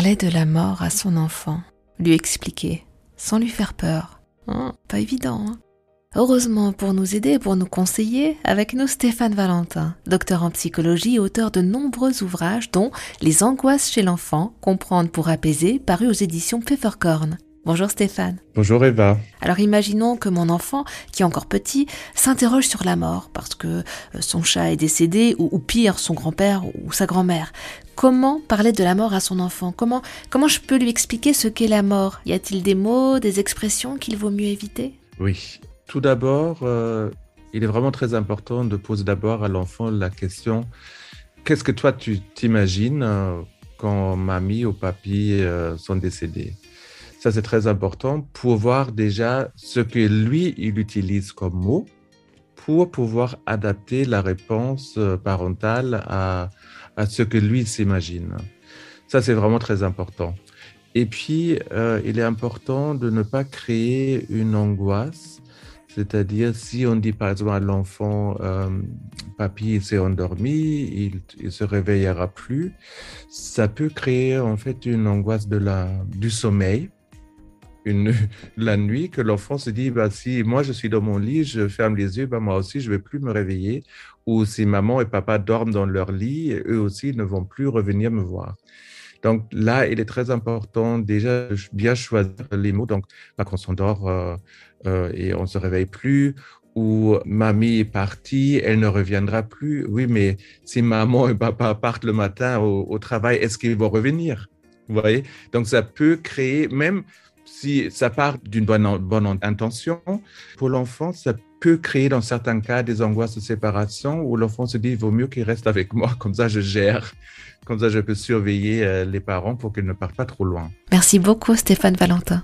Parler de la mort à son enfant, lui expliquer, sans lui faire peur. Hein, pas évident. Hein Heureusement pour nous aider pour nous conseiller, avec nous Stéphane Valentin, docteur en psychologie et auteur de nombreux ouvrages dont Les angoisses chez l'enfant, comprendre pour apaiser, paru aux éditions Pfefferkorn. Bonjour Stéphane. Bonjour Eva. Alors imaginons que mon enfant, qui est encore petit, s'interroge sur la mort parce que euh, son chat est décédé ou, pire son grand-père ou sa grand-mère. Comment parler de la mort à son enfant? Comment comment je peux lui expliquer ce qu'est la mort? Y a-t-il des mots, des expressions qu'il vaut mieux éviter? Oui. Tout d'abord, euh, il est vraiment très important de poser d'abord à l'enfant la question qu'est-ce que toi tu t'imagines euh, quand mamie ou papy sont décédés? Ça, c'est très important pour voir déjà ce que lui, il utilise comme mot pour pouvoir adapter la réponse euh, parentale à, à ce que lui s'imagine. Ça, c'est vraiment très important. Et puis, euh, il est important de ne pas créer une angoisse. C'est-à-dire, si on dit par exemple à l'enfant, euh, papy s'est endormi, il, il se réveillera plus, ça peut créer en fait une angoisse de la, du sommeil la nuit que l'enfant se dit bah, si moi je suis dans mon lit, je ferme les yeux, bah, moi aussi je vais plus me réveiller. Ou si maman et papa dorment dans leur lit, eux aussi ne vont plus revenir me voir. Donc là, il est très important déjà bien choisir les mots. Donc, pas qu'on s'endort euh, euh, et on se réveille plus, ou mamie est partie, elle ne reviendra plus. Oui, mais si maman et papa partent le matin au, au travail, est-ce qu'ils vont revenir? Vous voyez? Donc ça peut créer même si ça part d'une bonne, intention, pour l'enfant, ça peut créer dans certains cas des angoisses de séparation où l'enfant se dit, il vaut mieux qu'il reste avec moi, comme ça je gère, comme ça je peux surveiller euh, les parents pour qu'ils ne partent pas trop loin. Merci beaucoup Stéphane Valentin.